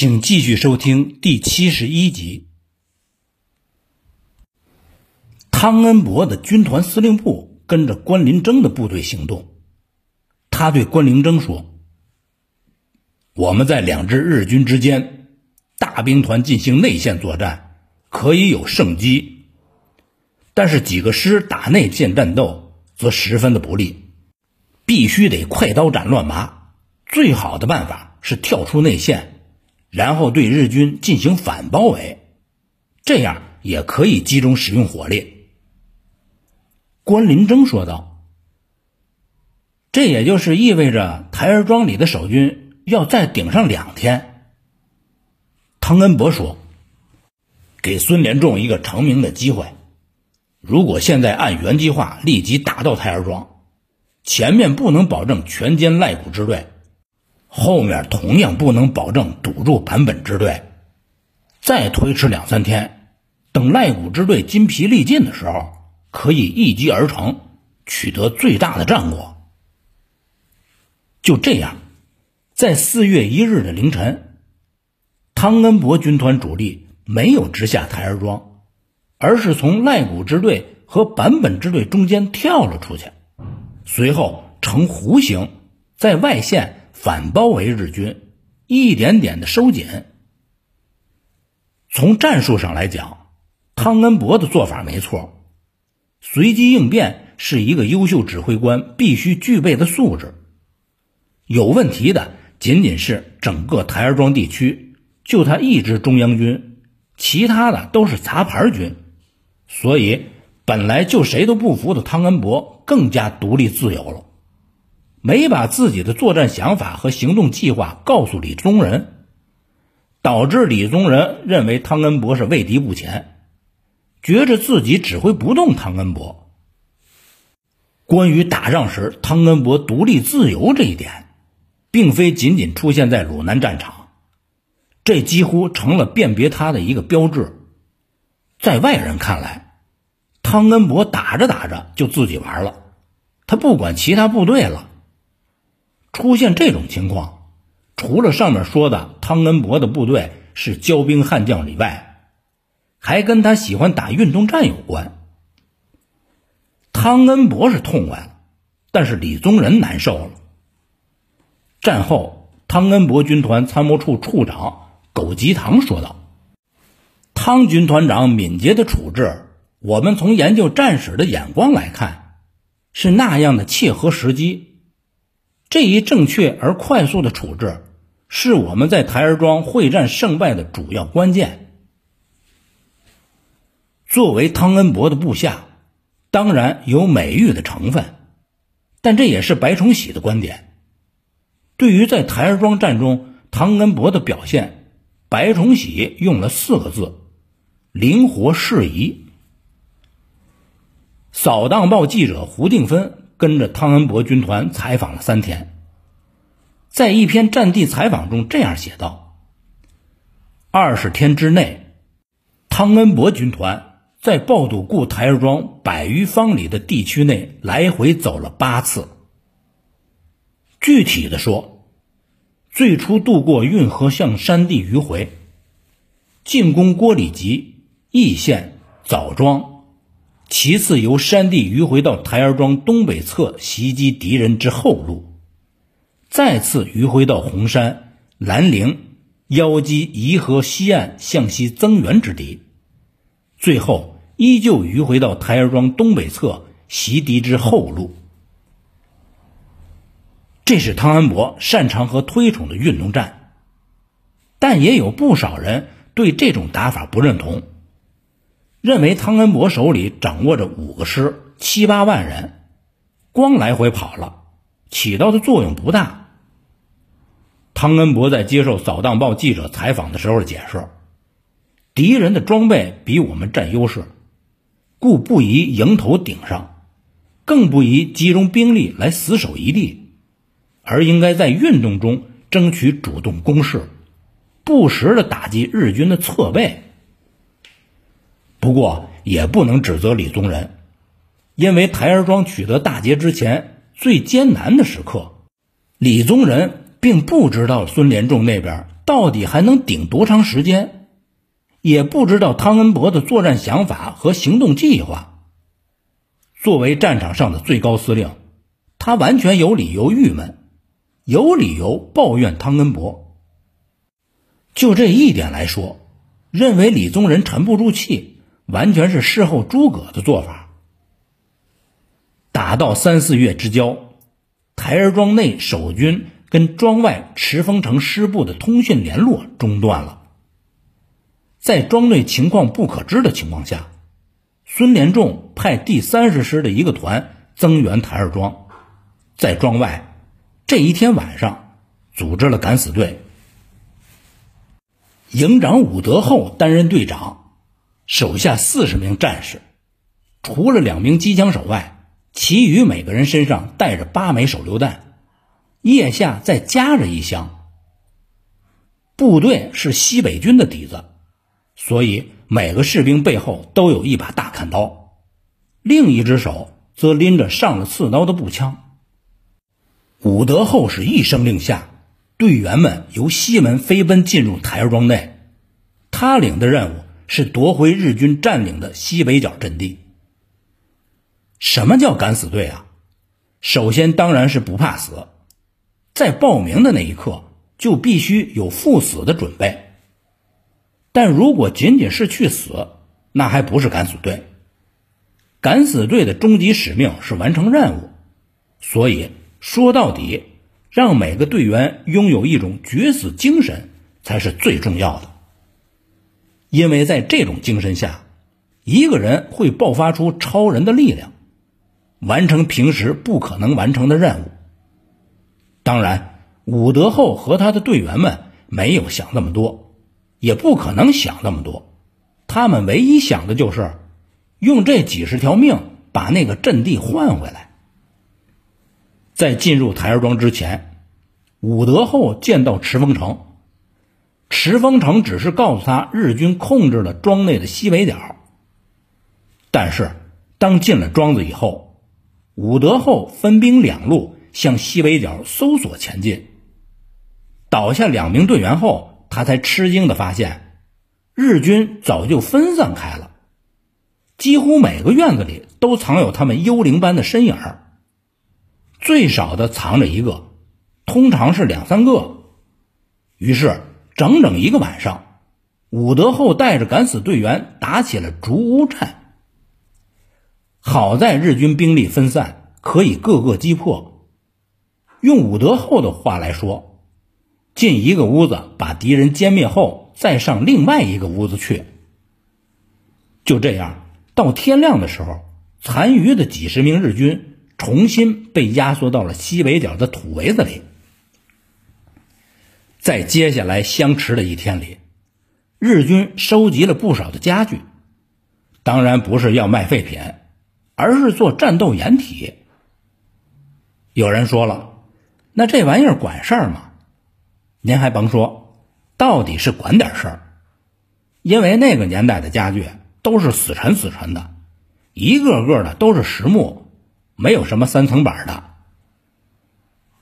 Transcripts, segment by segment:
请继续收听第七十一集。汤恩伯的军团司令部跟着关林征的部队行动，他对关林征说：“我们在两支日军之间，大兵团进行内线作战，可以有胜机；但是几个师打内线战斗，则十分的不利，必须得快刀斩乱麻。最好的办法是跳出内线，然后对日军进行反包围，这样也可以集中使用火力。”关林征说道：“这也就是意味着台儿庄里的守军要再顶上两天。”汤恩伯说：“给孙连仲一个成名的机会。如果现在按原计划立即打到台儿庄，前面不能保证全歼赖谷支队，后面同样不能保证堵住坂本支队。再推迟两三天，等赖谷支队筋疲力尽的时候。”可以一击而成，取得最大的战果。就这样，在四月一日的凌晨，汤恩伯军团主力没有直下台儿庄，而是从赖谷支队和坂本支队中间跳了出去，随后呈弧形在外线反包围日军，一点点的收紧。从战术上来讲，汤恩伯的做法没错。随机应变是一个优秀指挥官必须具备的素质。有问题的仅仅是整个台儿庄地区，就他一支中央军，其他的都是杂牌军。所以，本来就谁都不服的汤恩伯更加独立自由了，没把自己的作战想法和行动计划告诉李宗仁，导致李宗仁认为汤恩伯是畏敌不前。觉着自己指挥不动汤恩伯。关于打仗时汤恩伯独立自由这一点，并非仅仅出现在鲁南战场，这几乎成了辨别他的一个标志。在外人看来，汤恩伯打着打着就自己玩了，他不管其他部队了。出现这种情况，除了上面说的汤恩伯的部队是骄兵悍将以外，还跟他喜欢打运动战有关。汤恩伯是痛快了，但是李宗仁难受了。战后，汤恩伯军团参谋处处长苟吉堂说道：“汤军团长敏捷的处置，我们从研究战史的眼光来看，是那样的切合时机。这一正确而快速的处置，是我们在台儿庄会战胜败的主要关键。”作为汤恩伯的部下，当然有美誉的成分，但这也是白崇禧的观点。对于在台儿庄战中汤恩伯的表现，白崇禧用了四个字：灵活适宜。扫荡报记者胡定芬跟着汤恩伯军团采访了三天，在一篇战地采访中这样写道：二十天之内，汤恩伯军团。在抱笃固台儿庄百余方里的地区内来回走了八次。具体的说，最初渡过运河向山地迂回，进攻郭里集、义县、枣庄；其次由山地迂回到台儿庄东北侧袭击敌人之后路，再次迂回到红山、兰陵，腰击沂河西岸向西增援之敌。最后依旧迂回到台儿庄东北侧袭敌之后路。这是汤恩伯擅长和推崇的运动战，但也有不少人对这种打法不认同，认为汤恩伯手里掌握着五个师、七八万人，光来回跑了，起到的作用不大。汤恩伯在接受《扫荡报》记者采访的时候解释。敌人的装备比我们占优势，故不宜迎头顶上，更不宜集中兵力来死守一地，而应该在运动中争取主动攻势，不时的打击日军的侧背。不过也不能指责李宗仁，因为台儿庄取得大捷之前最艰难的时刻，李宗仁并不知道孙连仲那边。到底还能顶多长时间，也不知道汤恩伯的作战想法和行动计划。作为战场上的最高司令，他完全有理由郁闷，有理由抱怨汤恩伯。就这一点来说，认为李宗仁沉不住气，完全是事后诸葛的做法。打到三四月之交，台儿庄内守军跟庄外池峰城师部的通讯联络中断了。在庄内情况不可知的情况下，孙连仲派第三十师的一个团增援台儿庄，在庄外这一天晚上组织了敢死队，营长武德厚担任队长，手下四十名战士，除了两名机枪手外。其余每个人身上带着八枚手榴弹，腋下再夹着一箱。部队是西北军的底子，所以每个士兵背后都有一把大砍刀，另一只手则拎着上了刺刀的步枪。武德厚是一声令下，队员们由西门飞奔进入台儿庄内，他领的任务是夺回日军占领的西北角阵地。什么叫敢死队啊？首先当然是不怕死，在报名的那一刻就必须有赴死的准备。但如果仅仅是去死，那还不是敢死队。敢死队的终极使命是完成任务，所以说到底，让每个队员拥有一种决死精神才是最重要的。因为在这种精神下，一个人会爆发出超人的力量。完成平时不可能完成的任务。当然，武德厚和他的队员们没有想那么多，也不可能想那么多。他们唯一想的就是用这几十条命把那个阵地换回来。在进入台儿庄之前，武德厚见到池峰城，池丰城只是告诉他日军控制了庄内的西北角。但是，当进了庄子以后，武德厚分兵两路向西北角搜索前进，倒下两名队员后，他才吃惊的发现，日军早就分散开了，几乎每个院子里都藏有他们幽灵般的身影最少的藏着一个，通常是两三个。于是，整整一个晚上，武德厚带着敢死队员打起了竹屋战。好在日军兵力分散，可以各个击破。用武德厚的话来说，进一个屋子把敌人歼灭后，再上另外一个屋子去。就这样，到天亮的时候，残余的几十名日军重新被压缩到了西北角的土围子里。在接下来相持的一天里，日军收集了不少的家具，当然不是要卖废品。而是做战斗掩体。有人说了，那这玩意儿管事儿吗？您还甭说，到底是管点事儿。因为那个年代的家具都是死沉死沉的，一个个的都是实木，没有什么三层板的。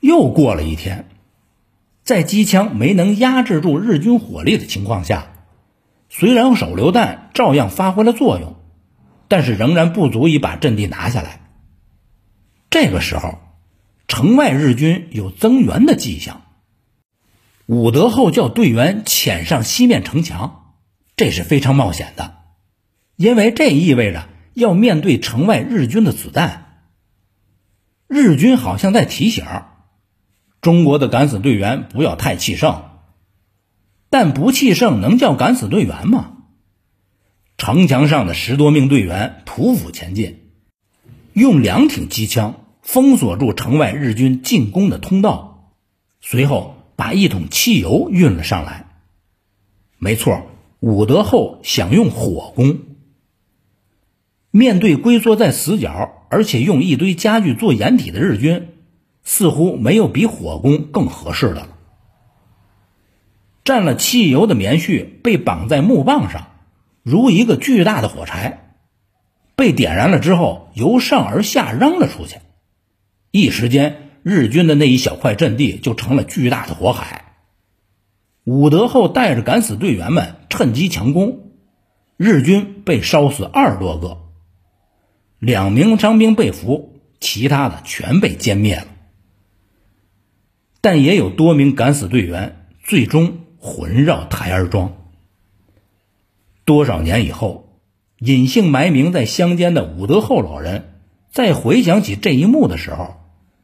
又过了一天，在机枪没能压制住日军火力的情况下，虽然手榴弹照样发挥了作用。但是仍然不足以把阵地拿下来。这个时候，城外日军有增援的迹象。武德后叫队员潜上西面城墙，这是非常冒险的，因为这意味着要面对城外日军的子弹。日军好像在提醒中国的敢死队员不要太气盛，但不气盛能叫敢死队员吗？城墙上的十多名队员匍匐前进，用两挺机枪封锁住城外日军进攻的通道，随后把一桶汽油运了上来。没错，武德厚想用火攻。面对龟缩在死角，而且用一堆家具做掩体的日军，似乎没有比火攻更合适的了。蘸了汽油的棉絮被绑在木棒上。如一个巨大的火柴，被点燃了之后，由上而下扔了出去。一时间，日军的那一小块阵地就成了巨大的火海。武德厚带着敢死队员们趁机强攻，日军被烧死二十多个，两名伤兵被俘，其他的全被歼灭了。但也有多名敢死队员最终魂绕台儿庄。多少年以后，隐姓埋名在乡间的武德厚老人，在回想起这一幕的时候，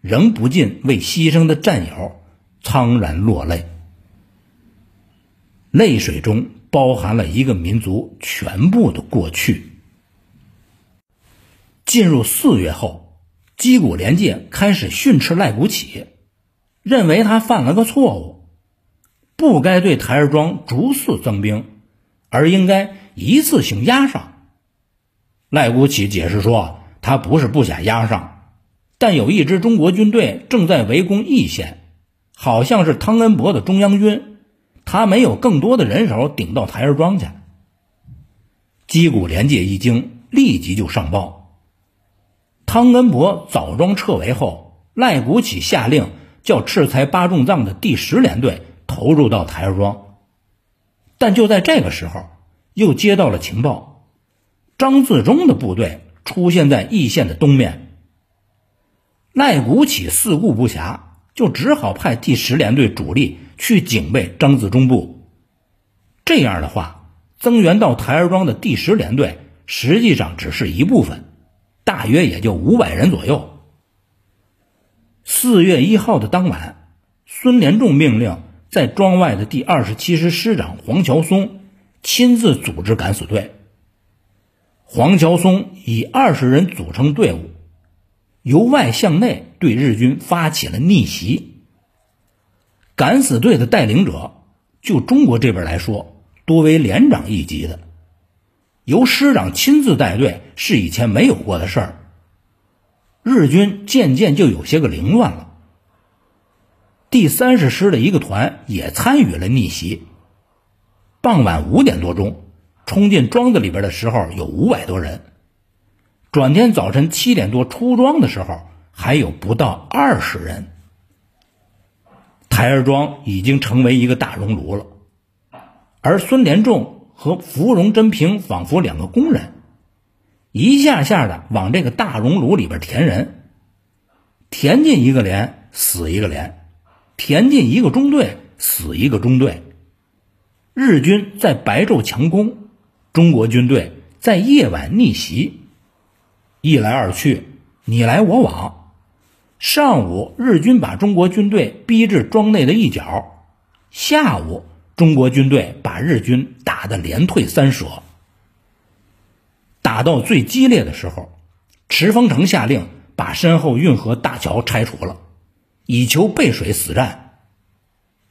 仍不禁为牺牲的战友苍然落泪。泪水中包含了一个民族全部的过去。进入四月后，矶谷连界开始训斥赖古起，认为他犯了个错误，不该对台儿庄逐次增兵，而应该一次性压上。赖古起解释说，他不是不想压上，但有一支中国军队正在围攻易县，好像是汤恩伯的中央军。他没有更多的人手顶到台儿庄去。矶谷廉介一惊，立即就上报。汤恩伯枣庄撤围后，赖古起下令叫赤才八重藏的第十联队投入到台儿庄。但就在这个时候，又接到了情报，张自忠的部队出现在易县的东面。赖古起四顾不暇，就只好派第十联队主力。去警备张自忠部，这样的话，增援到台儿庄的第十联队实际上只是一部分，大约也就五百人左右。四月一号的当晚，孙连仲命令在庄外的第二十七师师长黄乔松亲自组织敢死队。黄乔松以二十人组成队伍，由外向内对日军发起了逆袭。敢死队的带领者，就中国这边来说，多为连长一级的，由师长亲自带队是以前没有过的事儿。日军渐渐就有些个凌乱了。第三十师的一个团也参与了逆袭。傍晚五点多钟，冲进庄子里边的时候有五百多人，转天早晨七点多出庄的时候还有不到二十人。台儿庄已经成为一个大熔炉了，而孙连仲和芙蓉真平仿佛两个工人，一下下的往这个大熔炉里边填人，填进一个连死一个连，填进一个中队死一个中队。日军在白昼强攻，中国军队在夜晚逆袭，一来二去，你来我往。上午，日军把中国军队逼至庄内的一角；下午，中国军队把日军打得连退三舍。打到最激烈的时候，池峰城下令把身后运河大桥拆除了，以求背水死战。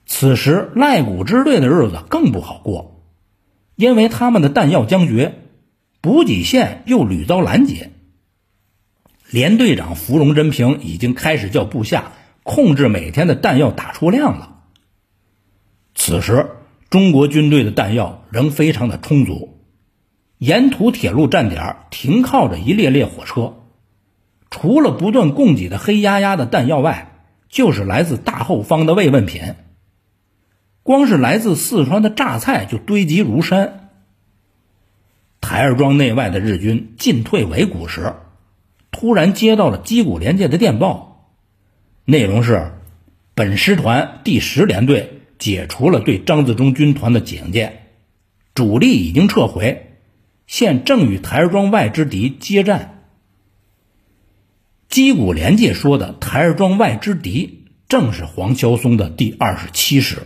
此时，赖古支队的日子更不好过，因为他们的弹药将绝，补给线又屡遭拦截。连队长芙蓉真平已经开始叫部下控制每天的弹药打出量了。此时，中国军队的弹药仍非常的充足，沿途铁路站点停靠着一列列火车，除了不断供给的黑压压的弹药外，就是来自大后方的慰问品。光是来自四川的榨菜就堆积如山。台儿庄内外的日军进退维谷时。突然接到了矶谷连介的电报，内容是：本师团第十联队解除了对张自忠军团的警戒，主力已经撤回，现正与台儿庄外之敌接战。矶谷连介说的台儿庄外之敌，正是黄乔松的第二十七师。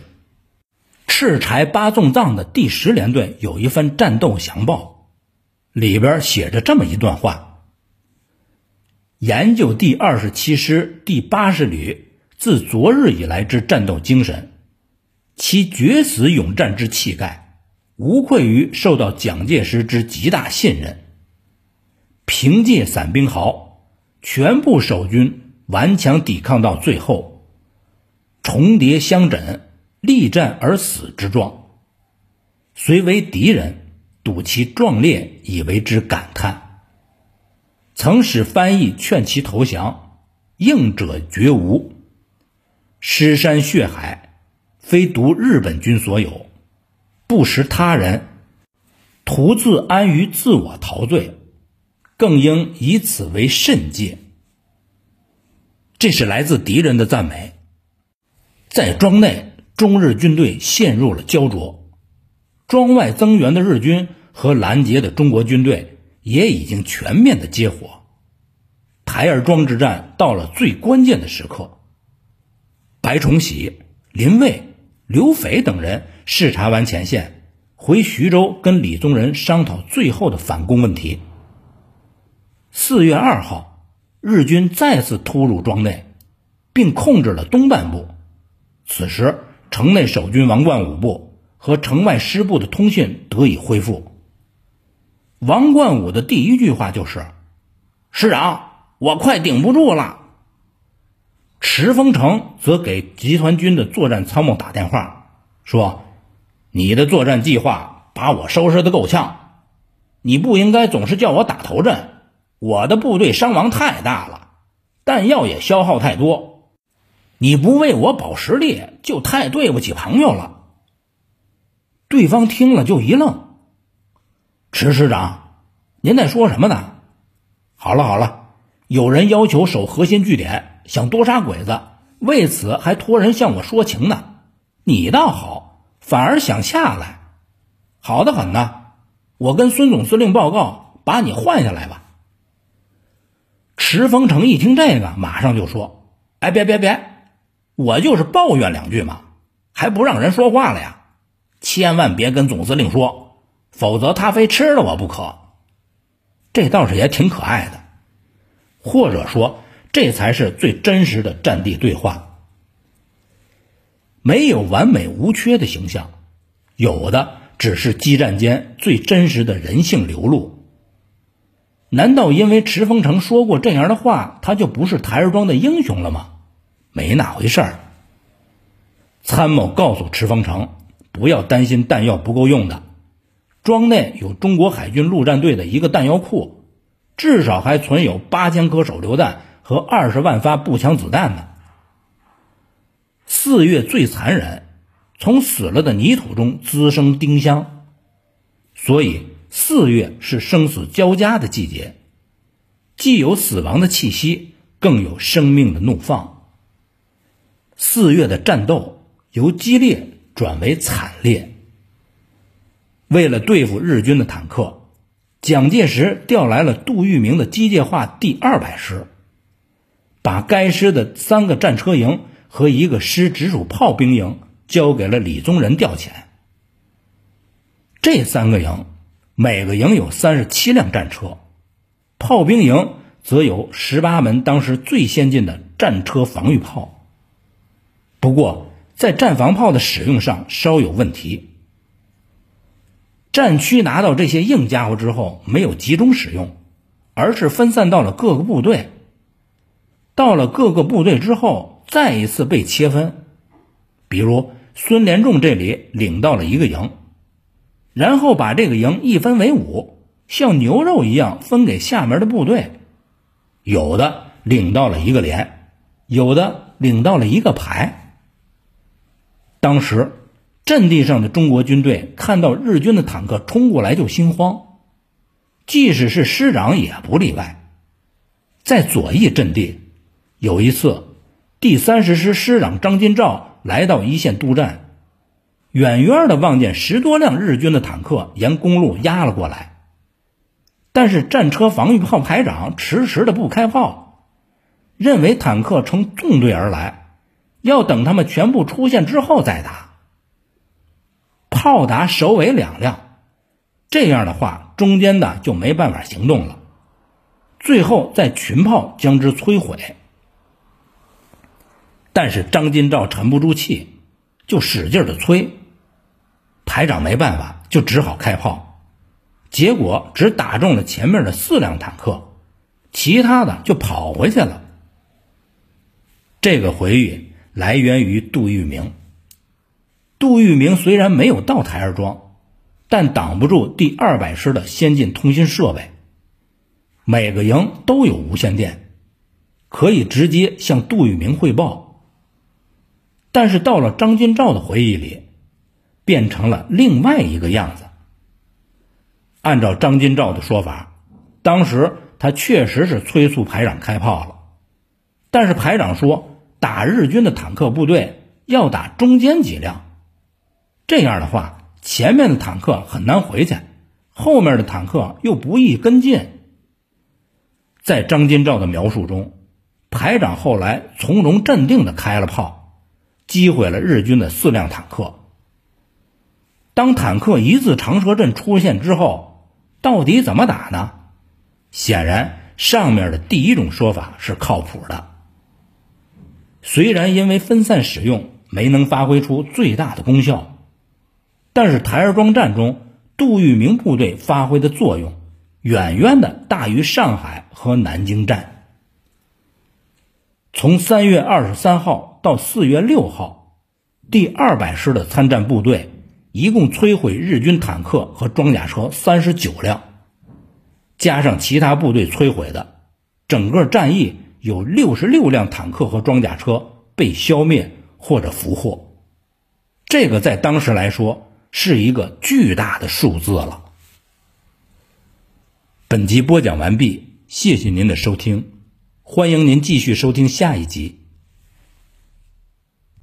赤柴八纵藏的第十联队有一份战斗详报，里边写着这么一段话。研究第二十七师第八十旅自昨日以来之战斗精神，其决死勇战之气概，无愧于受到蒋介石之极大信任。凭借散兵壕，全部守军顽强抵抗到最后，重叠相枕，力战而死之状，虽为敌人，睹其壮烈，以为之感叹。曾使翻译劝其投降，应者绝无。尸山血海，非独日本军所有，不识他人，徒自安于自我陶醉，更应以此为慎戒。这是来自敌人的赞美。在庄内，中日军队陷入了焦灼，庄外增援的日军和拦截的中国军队也已经全面的接火。台儿庄之战到了最关键的时刻，白崇禧、林蔚、刘斐等人视察完前线，回徐州跟李宗仁商讨最后的反攻问题。四月二号，日军再次突入庄内，并控制了东半部。此时，城内守军王冠武部和城外师部的通信得以恢复。王冠武的第一句话就是：“师长。”我快顶不住了。池峰城则给集团军的作战参谋打电话，说：“你的作战计划把我收拾的够呛，你不应该总是叫我打头阵。我的部队伤亡太大了，弹药也消耗太多，你不为我保实力，就太对不起朋友了。”对方听了就一愣：“池师长，您在说什么呢？”好了好了。有人要求守核心据点，想多杀鬼子，为此还托人向我说情呢。你倒好，反而想下来，好的很呢。我跟孙总司令报告，把你换下来吧。池峰城一听这个，马上就说：“哎，别别别，我就是抱怨两句嘛，还不让人说话了呀？千万别跟总司令说，否则他非吃了我不可。”这倒是也挺可爱的。或者说，这才是最真实的战地对话。没有完美无缺的形象，有的只是激战间最真实的人性流露。难道因为池峰城说过这样的话，他就不是台儿庄的英雄了吗？没那回事儿。参谋告诉池峰城，不要担心弹药不够用的，庄内有中国海军陆战队的一个弹药库。至少还存有八千颗手榴弹和二十万发步枪子弹呢。四月最残忍，从死了的泥土中滋生丁香，所以四月是生死交加的季节，既有死亡的气息，更有生命的怒放。四月的战斗由激烈转为惨烈，为了对付日军的坦克。蒋介石调来了杜聿明的机械化第二百师，把该师的三个战车营和一个师直属炮兵营交给了李宗仁调遣。这三个营，每个营有三十七辆战车，炮兵营则有十八门当时最先进的战车防御炮。不过，在战防炮的使用上稍有问题。战区拿到这些硬家伙之后，没有集中使用，而是分散到了各个部队。到了各个部队之后，再一次被切分。比如孙连仲这里领到了一个营，然后把这个营一分为五，像牛肉一样分给下面的部队。有的领到了一个连，有的领到了一个排。当时。阵地上的中国军队看到日军的坦克冲过来就心慌，即使是师长也不例外。在左翼阵地，有一次，第三十师师长张金兆来到一线督战，远远的望见十多辆日军的坦克沿公路压了过来，但是战车防御炮排长迟迟的不开炮，认为坦克呈纵队而来，要等他们全部出现之后再打。炮打首尾两辆，这样的话，中间的就没办法行动了。最后再群炮将之摧毁。但是张金兆沉不住气，就使劲的催。排长没办法，就只好开炮。结果只打中了前面的四辆坦克，其他的就跑回去了。这个回忆来源于杜聿明。杜聿明虽然没有到台儿庄，但挡不住第二百师的先进通信设备。每个营都有无线电，可以直接向杜聿明汇报。但是到了张金照的回忆里，变成了另外一个样子。按照张金照的说法，当时他确实是催促排长开炮了，但是排长说打日军的坦克部队要打中间几辆，这样的话前面的坦克很难回去，后面的坦克又不易跟进。在张金照的描述中，排长后来从容镇定地开了炮，击毁了日军的四辆坦克。当坦克一字长蛇阵出现之后。到底怎么打呢？显然，上面的第一种说法是靠谱的。虽然因为分散使用没能发挥出最大的功效，但是台儿庄战中杜聿明部队发挥的作用远远的大于上海和南京战。从三月二十三号到四月六号，第二百师的参战部队。一共摧毁日军坦克和装甲车三十九辆，加上其他部队摧毁的，整个战役有六十六辆坦克和装甲车被消灭或者俘获。这个在当时来说是一个巨大的数字了。本集播讲完毕，谢谢您的收听，欢迎您继续收听下一集。